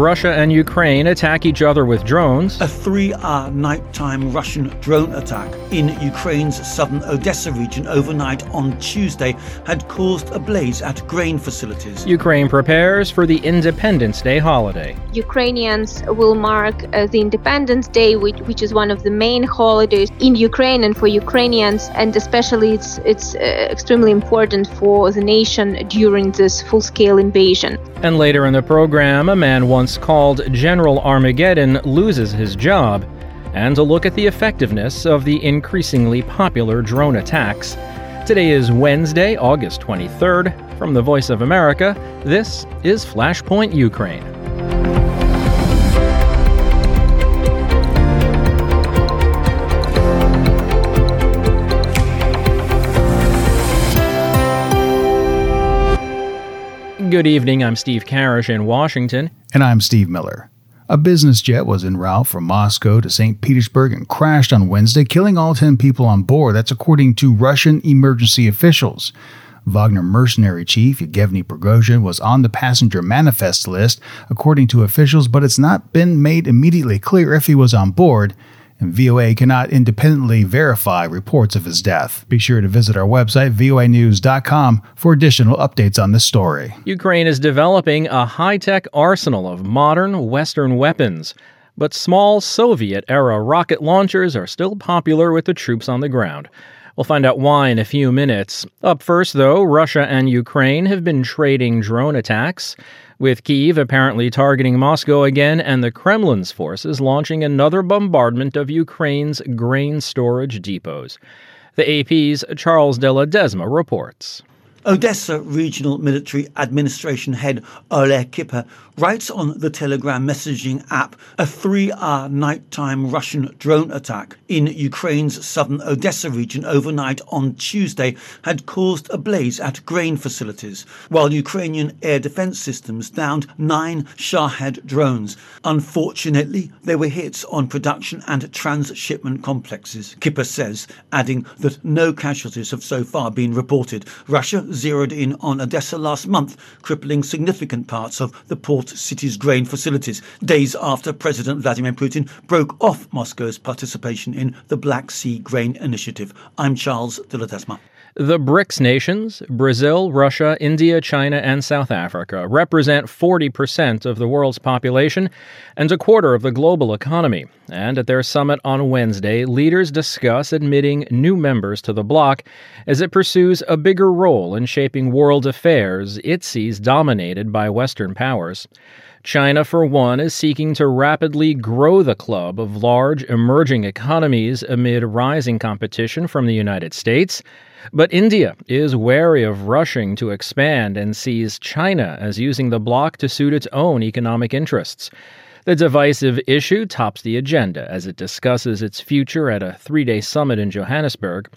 Russia and Ukraine attack each other with drones. A three hour nighttime Russian drone attack in Ukraine's southern Odessa region overnight on Tuesday had caused a blaze at grain facilities. Ukraine prepares for the Independence Day holiday. Ukrainians will mark uh, the Independence Day, which, which is one of the main holidays in Ukraine and for Ukrainians, and especially it's, it's uh, extremely important for the nation during this full scale invasion. And later in the program, a man once called General Armageddon loses his job, and a look at the effectiveness of the increasingly popular drone attacks. Today is Wednesday, August 23rd. From the Voice of America, this is Flashpoint Ukraine. Good evening. I'm Steve Karish in Washington. And I'm Steve Miller. A business jet was en route from Moscow to St. Petersburg and crashed on Wednesday, killing all 10 people on board. That's according to Russian emergency officials. Wagner mercenary chief Yevgeny Prigozhin was on the passenger manifest list, according to officials, but it's not been made immediately clear if he was on board and VOA cannot independently verify reports of his death. Be sure to visit our website, voanews.com, for additional updates on this story. Ukraine is developing a high tech arsenal of modern Western weapons, but small Soviet era rocket launchers are still popular with the troops on the ground. We'll find out why in a few minutes. Up first, though, Russia and Ukraine have been trading drone attacks with Kyiv apparently targeting Moscow again and the Kremlin's forces launching another bombardment of Ukraine's grain storage depots. The AP's Charles de Ledesma reports. Odessa Regional Military Administration head Oleg Kiper writes on the Telegram messaging app a three hour nighttime Russian drone attack in Ukraine's southern Odessa region overnight on Tuesday had caused a blaze at grain facilities, while Ukrainian air defense systems downed nine Shahed drones. Unfortunately, there were hits on production and transshipment complexes, Kiper says, adding that no casualties have so far been reported. Russia zeroed in on Odessa last month, crippling significant parts of the port city's grain facilities, days after President Vladimir Putin broke off Moscow's participation in the Black Sea Grain Initiative. I'm Charles de Ledesma. The BRICS nations, Brazil, Russia, India, China, and South Africa, represent 40% of the world's population and a quarter of the global economy. And at their summit on Wednesday, leaders discuss admitting new members to the bloc as it pursues a bigger role in shaping world affairs it sees dominated by Western powers. China, for one, is seeking to rapidly grow the club of large emerging economies amid rising competition from the United States. But India is wary of rushing to expand and sees China as using the bloc to suit its own economic interests. The divisive issue tops the agenda as it discusses its future at a three day summit in Johannesburg.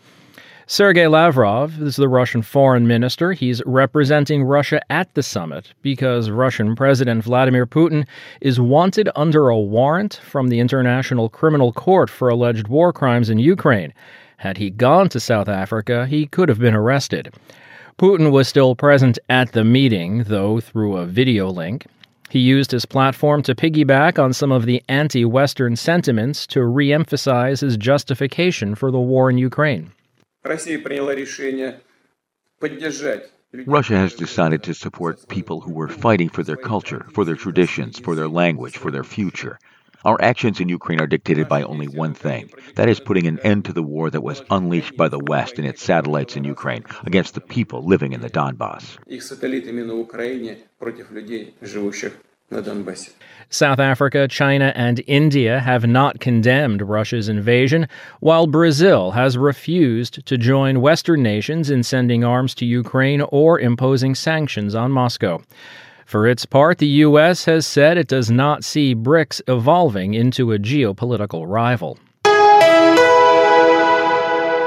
Sergei Lavrov is the Russian foreign minister. He's representing Russia at the summit because Russian President Vladimir Putin is wanted under a warrant from the International Criminal Court for alleged war crimes in Ukraine. Had he gone to South Africa, he could have been arrested. Putin was still present at the meeting, though through a video link. He used his platform to piggyback on some of the anti Western sentiments to re emphasize his justification for the war in Ukraine. Russia has decided to support people who were fighting for their culture, for their traditions, for their language, for their future. Our actions in Ukraine are dictated by only one thing that is, putting an end to the war that was unleashed by the West and its satellites in Ukraine against the people living in the Donbass. South Africa, China, and India have not condemned Russia's invasion, while Brazil has refused to join Western nations in sending arms to Ukraine or imposing sanctions on Moscow. For its part, the U.S. has said it does not see BRICS evolving into a geopolitical rival.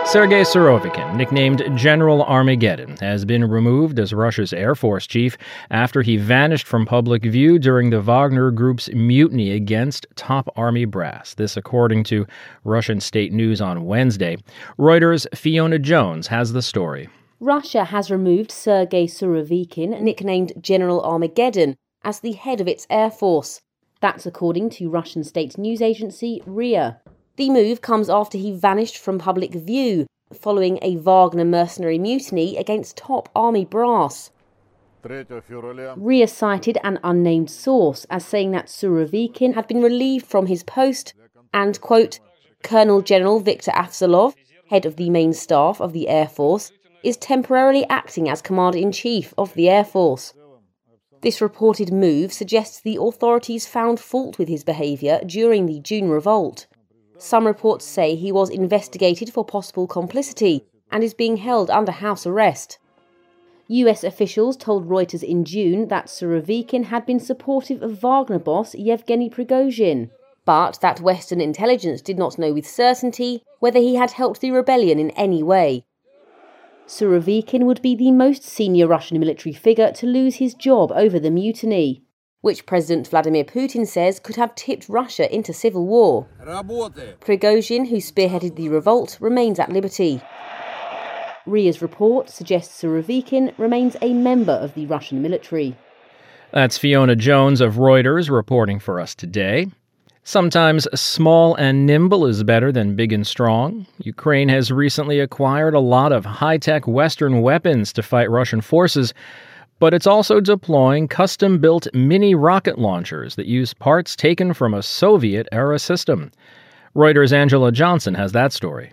Sergei Surovikin, nicknamed General Armageddon, has been removed as Russia's Air Force chief after he vanished from public view during the Wagner Group's mutiny against top army brass. This, according to Russian state news on Wednesday. Reuters' Fiona Jones has the story. Russia has removed Sergei Surovikin, nicknamed General Armageddon, as the head of its air force. That's according to Russian state news agency RIA. The move comes after he vanished from public view following a Wagner mercenary mutiny against top army brass. RIA cited an unnamed source as saying that Surovikin had been relieved from his post and, quote, Colonel General Viktor Afzalov, head of the main staff of the Air Force, is temporarily acting as Commander in Chief of the Air Force. This reported move suggests the authorities found fault with his behaviour during the June revolt. Some reports say he was investigated for possible complicity and is being held under house arrest. US officials told Reuters in June that Surovikin had been supportive of Wagner boss Yevgeny Prigozhin, but that Western intelligence did not know with certainty whether he had helped the rebellion in any way. Surovikin would be the most senior Russian military figure to lose his job over the mutiny, which President Vladimir Putin says could have tipped Russia into civil war. Prigozhin, who spearheaded the revolt, remains at liberty. RIA's report suggests Surovikin remains a member of the Russian military. That's Fiona Jones of Reuters reporting for us today. Sometimes small and nimble is better than big and strong. Ukraine has recently acquired a lot of high tech Western weapons to fight Russian forces, but it's also deploying custom built mini rocket launchers that use parts taken from a Soviet era system. Reuters' Angela Johnson has that story.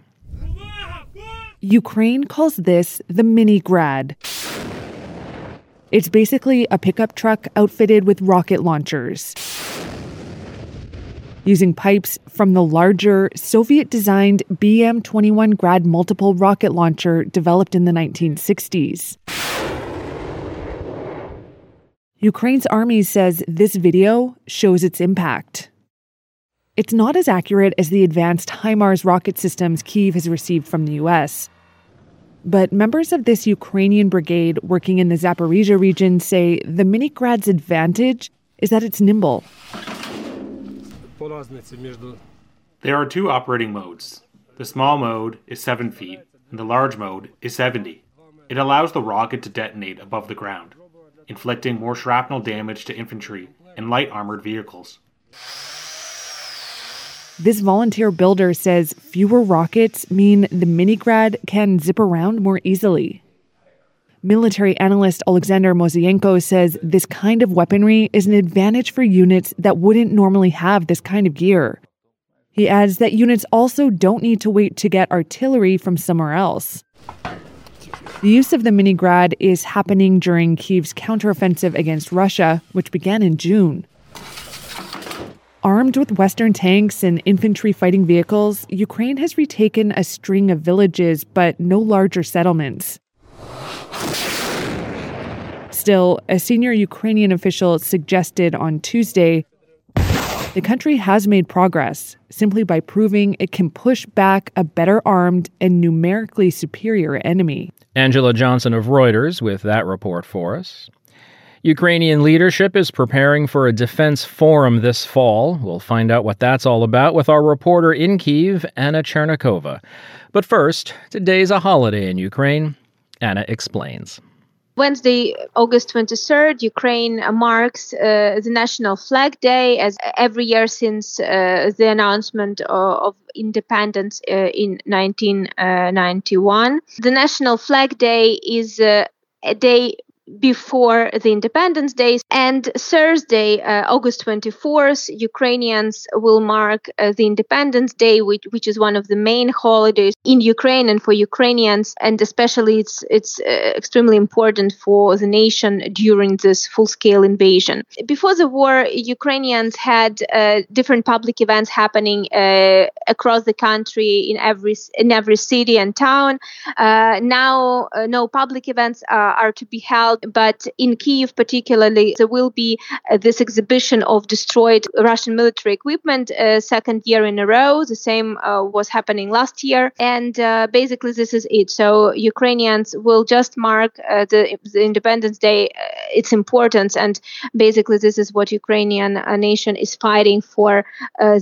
Ukraine calls this the Mini Grad. It's basically a pickup truck outfitted with rocket launchers using pipes from the larger Soviet designed BM 21 Grad multiple rocket launcher developed in the 1960s. Ukraine's army says this video shows its impact. It's not as accurate as the advanced HIMARS rocket systems Kyiv has received from the US. But members of this Ukrainian brigade working in the Zaporizhia region say the Minigrad's advantage is that it's nimble. There are two operating modes. The small mode is 7 feet, and the large mode is 70. It allows the rocket to detonate above the ground, inflicting more shrapnel damage to infantry and light armored vehicles. This volunteer builder says fewer rockets mean the Minigrad can zip around more easily. Military analyst Alexander Mosienko says this kind of weaponry is an advantage for units that wouldn't normally have this kind of gear. He adds that units also don't need to wait to get artillery from somewhere else. The use of the mini grad is happening during Kyiv's counteroffensive against Russia, which began in June. Armed with Western tanks and infantry fighting vehicles, Ukraine has retaken a string of villages, but no larger settlements. Still, a senior Ukrainian official suggested on Tuesday the country has made progress simply by proving it can push back a better armed and numerically superior enemy. Angela Johnson of Reuters with that report for us. Ukrainian leadership is preparing for a defense forum this fall. We'll find out what that's all about with our reporter in Kiev, Anna Chernikova. But first, today's a holiday in Ukraine. Anna explains. Wednesday, August 23rd, Ukraine marks uh, the National Flag Day as every year since uh, the announcement of, of independence uh, in 1991. The National Flag Day is uh, a day before the Independence Day. And Thursday, uh, August 24th, Ukrainians will mark uh, the Independence Day, which, which is one of the main holidays in Ukraine and for Ukrainians. And especially, it's, it's uh, extremely important for the nation during this full scale invasion. Before the war, Ukrainians had uh, different public events happening uh, across the country in every, in every city and town. Uh, now, no public events are to be held but in Kiev, particularly, there will be uh, this exhibition of destroyed Russian military equipment, uh, second year in a row. The same uh, was happening last year, and uh, basically this is it. So Ukrainians will just mark uh, the, the, Independence Day, uh, its importance, and basically this is what Ukrainian nation is fighting for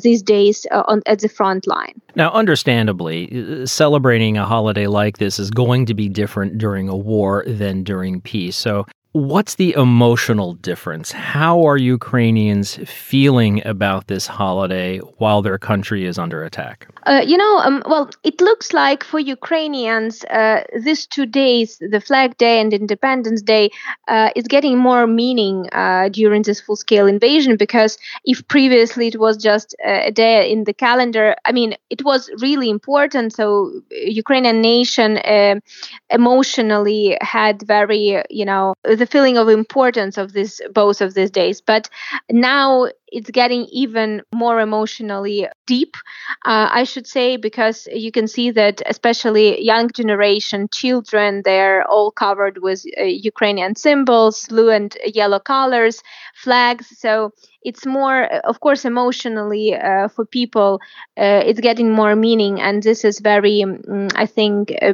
these days on at the front line. Now, understandably, uh, celebrating a holiday like this is going to be different during a war than during peace. So, What's the emotional difference? How are Ukrainians feeling about this holiday while their country is under attack? Uh, you know, um, well, it looks like for Ukrainians, uh, these two days, the Flag Day and Independence Day, uh, is getting more meaning uh, during this full scale invasion because if previously it was just a day in the calendar, I mean, it was really important. So, Ukrainian nation uh, emotionally had very, you know, the feeling of importance of this both of these days. But now it's getting even more emotionally deep, uh, I should say, because you can see that especially young generation children, they're all covered with uh, Ukrainian symbols, blue and yellow colors, flags. So it's more, of course, emotionally uh, for people, uh, it's getting more meaning, and this is very, um, I think, uh,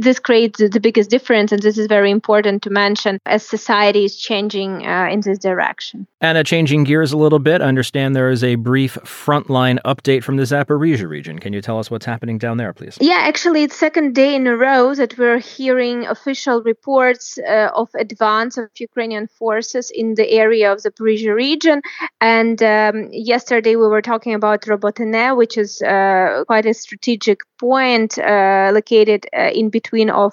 this creates the biggest difference, and this is very important to mention as society is changing uh, in this direction. Anna, changing gears a little little bit. I understand there is a brief frontline update from the Zaporizhia region. Can you tell us what's happening down there, please? Yeah, actually, it's second day in a row that we're hearing official reports uh, of advance of Ukrainian forces in the area of the Zaporizhia region. And um, yesterday we were talking about Robotyne, which is uh, quite a strategic point uh, located uh, in between of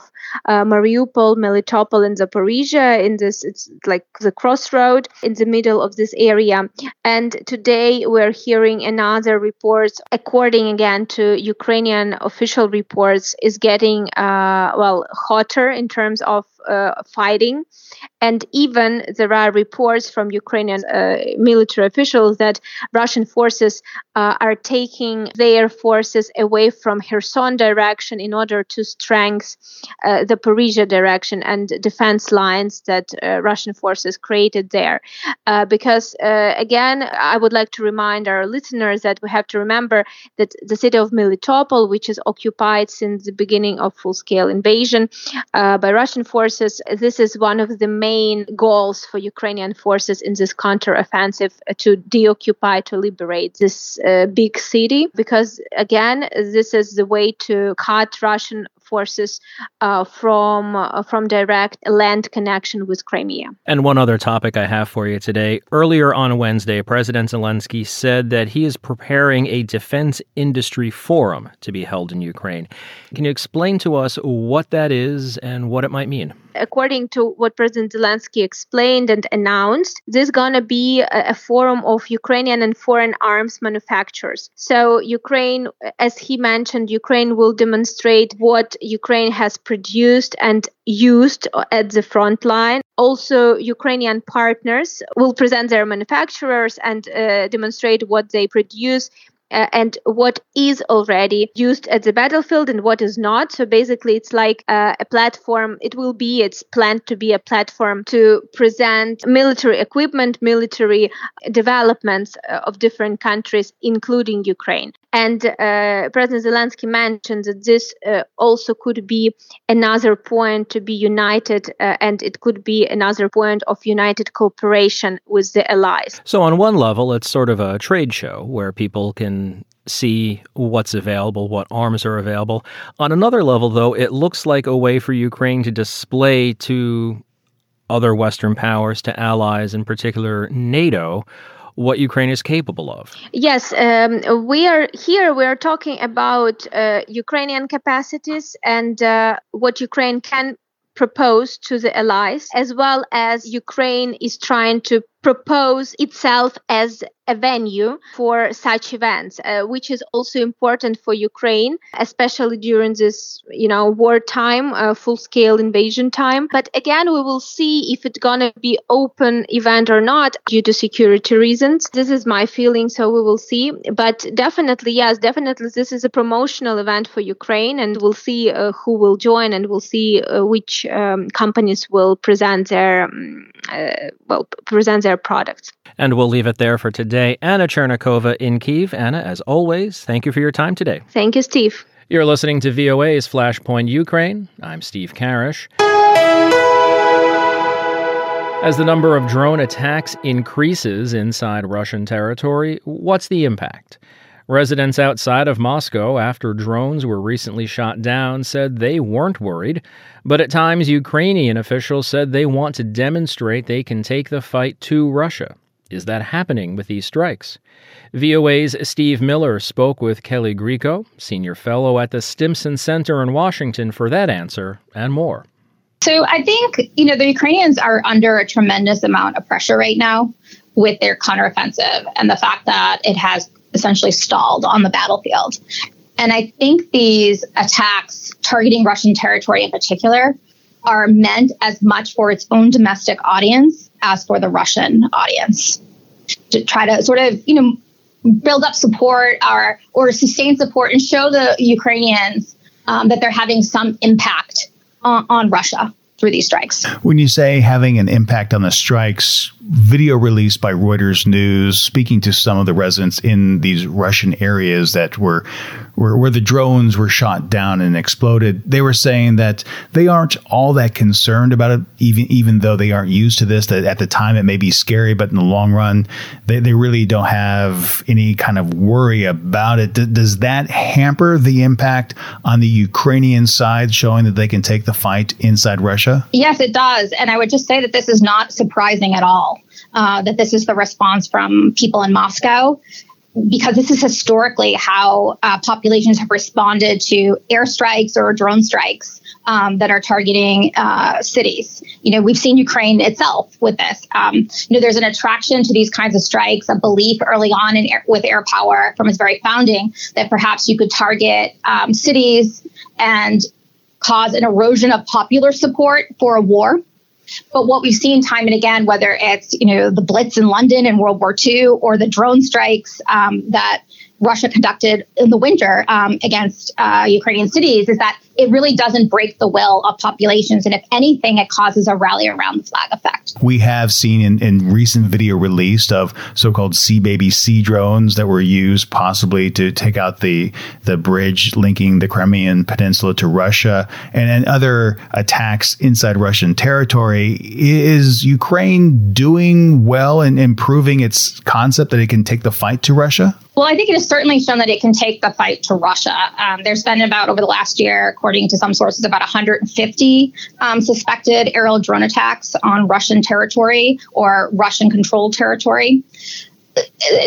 uh, Mariupol, Melitopol, and Zaporizhia. In this, it's like the crossroad in the middle of this area. And today we're hearing another report, according again to Ukrainian official reports, is getting well hotter in terms of fighting. And even there are reports from Ukrainian uh, military officials that Russian forces uh, are taking their forces away from Kherson direction in order to strengthen uh, the Zaporizhia direction and defense lines that uh, Russian forces created there. Uh, because again, I would like to remind our listeners that we have to remember that the city of Melitopol, which is occupied since the beginning of full-scale invasion by Russian forces, this is one of the main goals for Ukrainian forces in this counteroffensive to deoccupy, to liberate this uh, big city. Because again, this is the way to cut Russian forces uh, from uh, from direct land connection with Crimea. And one other topic I have for you today. Earlier on Wednesday, President Zelensky said that he is preparing a defense industry forum to be held in Ukraine. Can you explain to us what that is and what it might mean? According to what President Zelensky explained and announced, this is going to be a, a forum of Ukrainian and foreign arms manufacturers. So, Ukraine, as he mentioned, Ukraine will demonstrate what Ukraine has produced and used at the front line. Also, Ukrainian partners will present their manufacturers and uh, demonstrate what they produce and what is already used at the battlefield and what is not. So basically, it's like uh, a platform. It will be, it's planned to be a platform to present military equipment, military developments uh, of different countries, including Ukraine. And uh, President Zelensky mentioned that this uh, also could be another point to be united, uh, and it could be another point of united cooperation with the allies. So, on one level, it's sort of a trade show where people can see what's available, what arms are available. On another level, though, it looks like a way for Ukraine to display to other Western powers, to allies, in particular NATO, what Ukraine is capable of. Yes, um, we are here. We are talking about uh, Ukrainian capacities and uh, what Ukraine can propose to the allies, as well as Ukraine is trying to propose itself as a venue for such events, uh, which is also important for Ukraine, especially during this, you know, wartime, uh, full-scale invasion time. But again, we will see if it's gonna be open event or not due to security reasons. This is my feeling, so we will see. But definitely, yes, definitely, this is a promotional event for Ukraine, and we'll see uh, who will join, and we'll see uh, which um, companies will present their, um, uh, well, present their their products. And we'll leave it there for today. Anna Chernikova in Kiev. Anna, as always, thank you for your time today. Thank you, Steve. You're listening to VOA's Flashpoint Ukraine. I'm Steve Karish. As the number of drone attacks increases inside Russian territory, what's the impact? Residents outside of Moscow, after drones were recently shot down, said they weren't worried, but at times Ukrainian officials said they want to demonstrate they can take the fight to Russia. Is that happening with these strikes? VOA's Steve Miller spoke with Kelly Grieco, senior fellow at the Stimson Center in Washington, for that answer and more. So I think, you know, the Ukrainians are under a tremendous amount of pressure right now with their counteroffensive and the fact that it has essentially stalled on the battlefield. And I think these attacks targeting Russian territory in particular are meant as much for its own domestic audience as for the Russian audience to try to sort of, you know, build up support or or sustain support and show the Ukrainians um, that they're having some impact on, on Russia through these strikes. When you say having an impact on the strikes, video released by Reuters News speaking to some of the residents in these Russian areas that were where, where the drones were shot down and exploded, they were saying that they aren't all that concerned about it, even even though they aren't used to this. That at the time it may be scary, but in the long run, they, they really don't have any kind of worry about it. D- does that hamper the impact on the Ukrainian side, showing that they can take the fight inside Russia? Yes, it does. And I would just say that this is not surprising at all. Uh, that this is the response from people in Moscow because this is historically how uh, populations have responded to airstrikes or drone strikes um, that are targeting uh, cities. You know, we've seen Ukraine itself with this. Um, you know, there's an attraction to these kinds of strikes, a belief early on in air, with air power from its very founding that perhaps you could target um, cities and cause an erosion of popular support for a war. But what we've seen time and again, whether it's you know the Blitz in London in World War II or the drone strikes um, that Russia conducted in the winter um, against uh, Ukrainian cities, is that it really doesn't break the will of populations. And if anything, it causes a rally around the flag effect. We have seen in, in recent video released of so called Sea Baby Sea drones that were used possibly to take out the, the bridge linking the Crimean Peninsula to Russia and, and other attacks inside Russian territory. Is Ukraine doing well in improving its concept that it can take the fight to Russia? Well, I think it has certainly shown that it can take the fight to Russia. Um, there's been about over the last year, according to some sources, about 150 um, suspected aerial drone attacks on Russian territory or Russian controlled territory.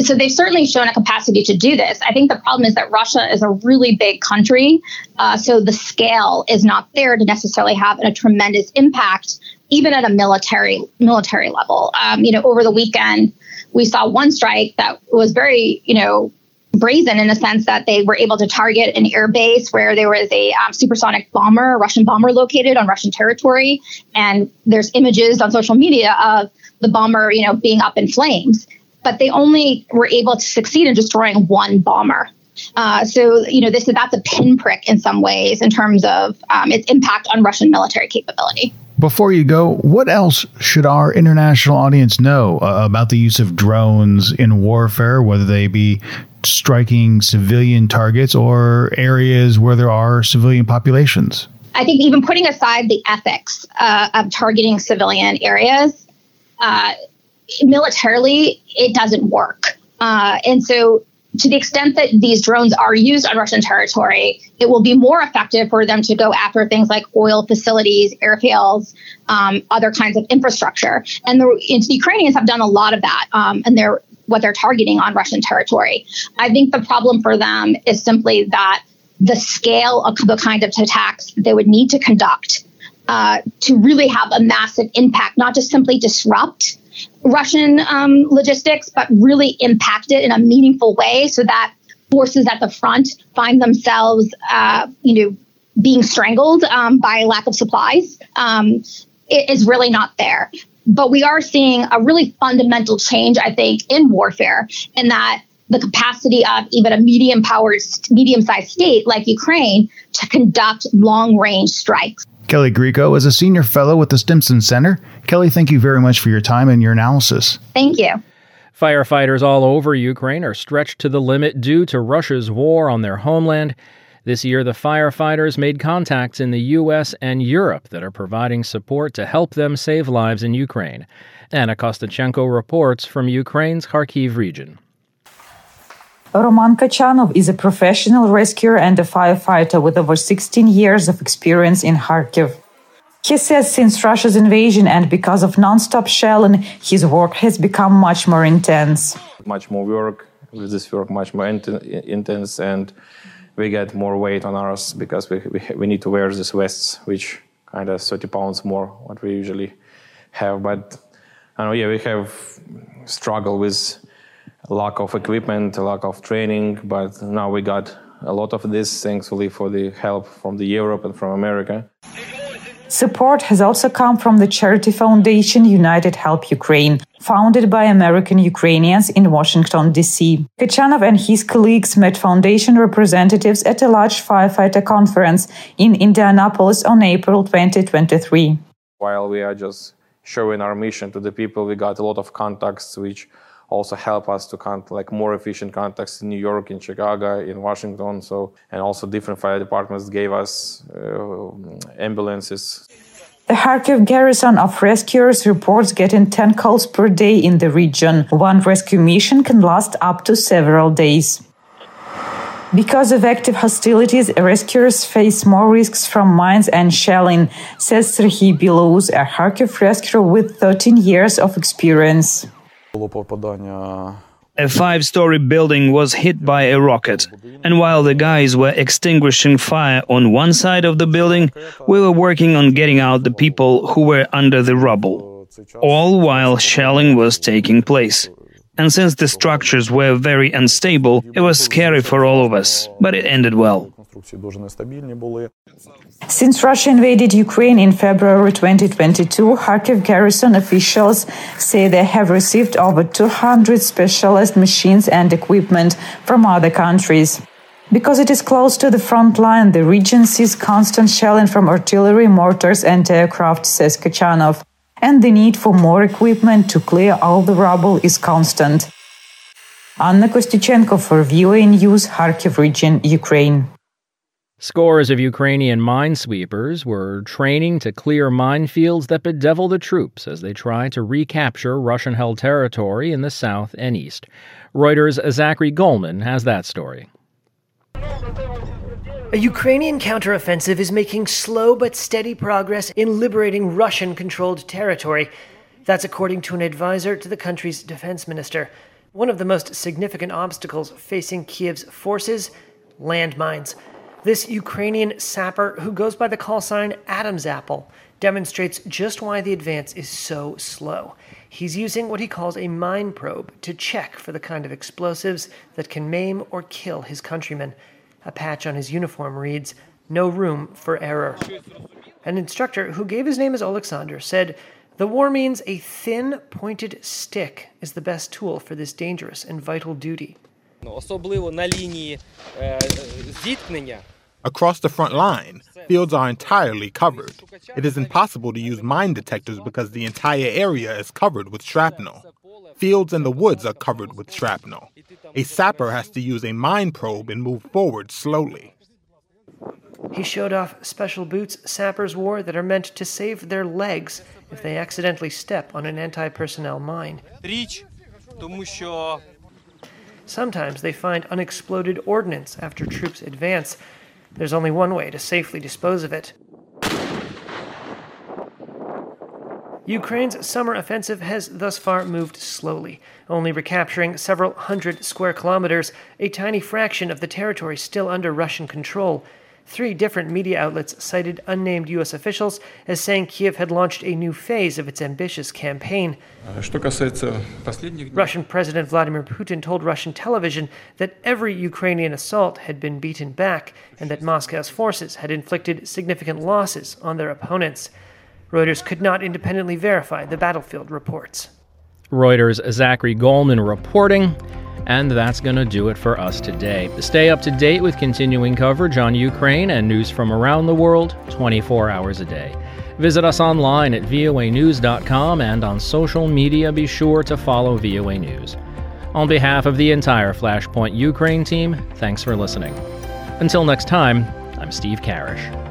So they've certainly shown a capacity to do this. I think the problem is that Russia is a really big country, uh, so the scale is not there to necessarily have a tremendous impact, even at a military military level. Um, you know, over the weekend, we saw one strike that was very, you know, brazen in the sense that they were able to target an air base where there was a um, supersonic bomber, a Russian bomber located on Russian territory. And there's images on social media of the bomber, you know, being up in flames. But they only were able to succeed in destroying one bomber. Uh, so, you know, this is that's a pinprick in some ways in terms of um, its impact on Russian military capability. Before you go, what else should our international audience know uh, about the use of drones in warfare, whether they be striking civilian targets or areas where there are civilian populations? I think even putting aside the ethics uh, of targeting civilian areas, uh, militarily, it doesn't work. Uh, and so to the extent that these drones are used on Russian territory, it will be more effective for them to go after things like oil facilities, airfields, um, other kinds of infrastructure. And the, and the, Ukrainians have done a lot of that, um, and they're what they're targeting on Russian territory. I think the problem for them is simply that the scale of the kind of attacks they would need to conduct uh, to really have a massive impact, not just simply disrupt Russian um, logistics, but really impact it in a meaningful way so that forces at the front find themselves, uh, you know, being strangled um, by lack of supplies um, is really not there. But we are seeing a really fundamental change, I think, in warfare, in that the capacity of even a medium powered, medium sized state like Ukraine to conduct long range strikes. Kelly Grieco is a senior fellow with the Stimson Center. Kelly, thank you very much for your time and your analysis. Thank you. Firefighters all over Ukraine are stretched to the limit due to Russia's war on their homeland. This year, the firefighters made contacts in the U.S. and Europe that are providing support to help them save lives in Ukraine. Anna Kostachenko reports from Ukraine's Kharkiv region. Roman Kachanov is a professional rescuer and a firefighter with over 16 years of experience in Kharkiv. He says since Russia's invasion and because of non-stop shelling, his work has become much more intense. Much more work with this work, much more int- intense, and we get more weight on ours because we, we, we need to wear these vests, which kind of 30 pounds more what we usually have. But I know, yeah, we have struggle with lack of equipment, lack of training, but now we got a lot of this, thankfully, for the help from the Europe and from America. Support has also come from the charity foundation United Help Ukraine, founded by American Ukrainians in Washington, D.C. Kachanov and his colleagues met foundation representatives at a large firefighter conference in Indianapolis on April 2023. While we are just showing our mission to the people, we got a lot of contacts which also help us to count like more efficient contacts in New York, in Chicago, in Washington. So and also different fire departments gave us uh, ambulances. The Kharkiv garrison of rescuers reports getting 10 calls per day in the region. One rescue mission can last up to several days. Because of active hostilities, rescuers face more risks from mines and shelling, says Serhiy Bilous, a Kharkiv rescuer with 13 years of experience. A five story building was hit by a rocket, and while the guys were extinguishing fire on one side of the building, we were working on getting out the people who were under the rubble, all while shelling was taking place. And since the structures were very unstable, it was scary for all of us, but it ended well. Since Russia invaded Ukraine in February 2022, Kharkiv garrison officials say they have received over 200 specialized machines and equipment from other countries. Because it is close to the front line, the region sees constant shelling from artillery, mortars, and aircraft, says Kachanov. And the need for more equipment to clear all the rubble is constant. Anna Kostychenko for VOA News, Kharkiv region, Ukraine. Scores of Ukrainian minesweepers were training to clear minefields that bedevil the troops as they try to recapture Russian held territory in the south and east. Reuters' Zachary Goldman has that story. A Ukrainian counteroffensive is making slow but steady progress in liberating Russian controlled territory. That's according to an advisor to the country's defense minister. One of the most significant obstacles facing Kiev's forces landmines. This Ukrainian sapper, who goes by the call sign Adam's Apple, demonstrates just why the advance is so slow. He's using what he calls a mine probe to check for the kind of explosives that can maim or kill his countrymen. A patch on his uniform reads, No room for error. An instructor who gave his name as Alexander said, The war means a thin, pointed stick is the best tool for this dangerous and vital duty. Особливо на лінії зіткнення Across the front line, fields are entirely covered. It is impossible to use mine detectors because the entire area is covered with shrapnel. Fields and the woods are covered with shrapnel. A sapper has to use a mine probe and move forward slowly. He showed off special boots sappers wore that are meant to save their legs if they accidentally step on an anti personnel mine. Sometimes they find unexploded ordnance after troops advance. There's only one way to safely dispose of it. Ukraine's summer offensive has thus far moved slowly, only recapturing several hundred square kilometers, a tiny fraction of the territory still under Russian control. Three different media outlets cited unnamed U.S. officials as saying Kiev had launched a new phase of its ambitious campaign. Russian President Vladimir Putin told Russian television that every Ukrainian assault had been beaten back and that Moscow's forces had inflicted significant losses on their opponents. Reuters could not independently verify the battlefield reports. Reuters' Zachary Goldman reporting. And that's going to do it for us today. Stay up to date with continuing coverage on Ukraine and news from around the world 24 hours a day. Visit us online at voanews.com and on social media be sure to follow VOA News. On behalf of the entire Flashpoint Ukraine team, thanks for listening. Until next time, I'm Steve Karish.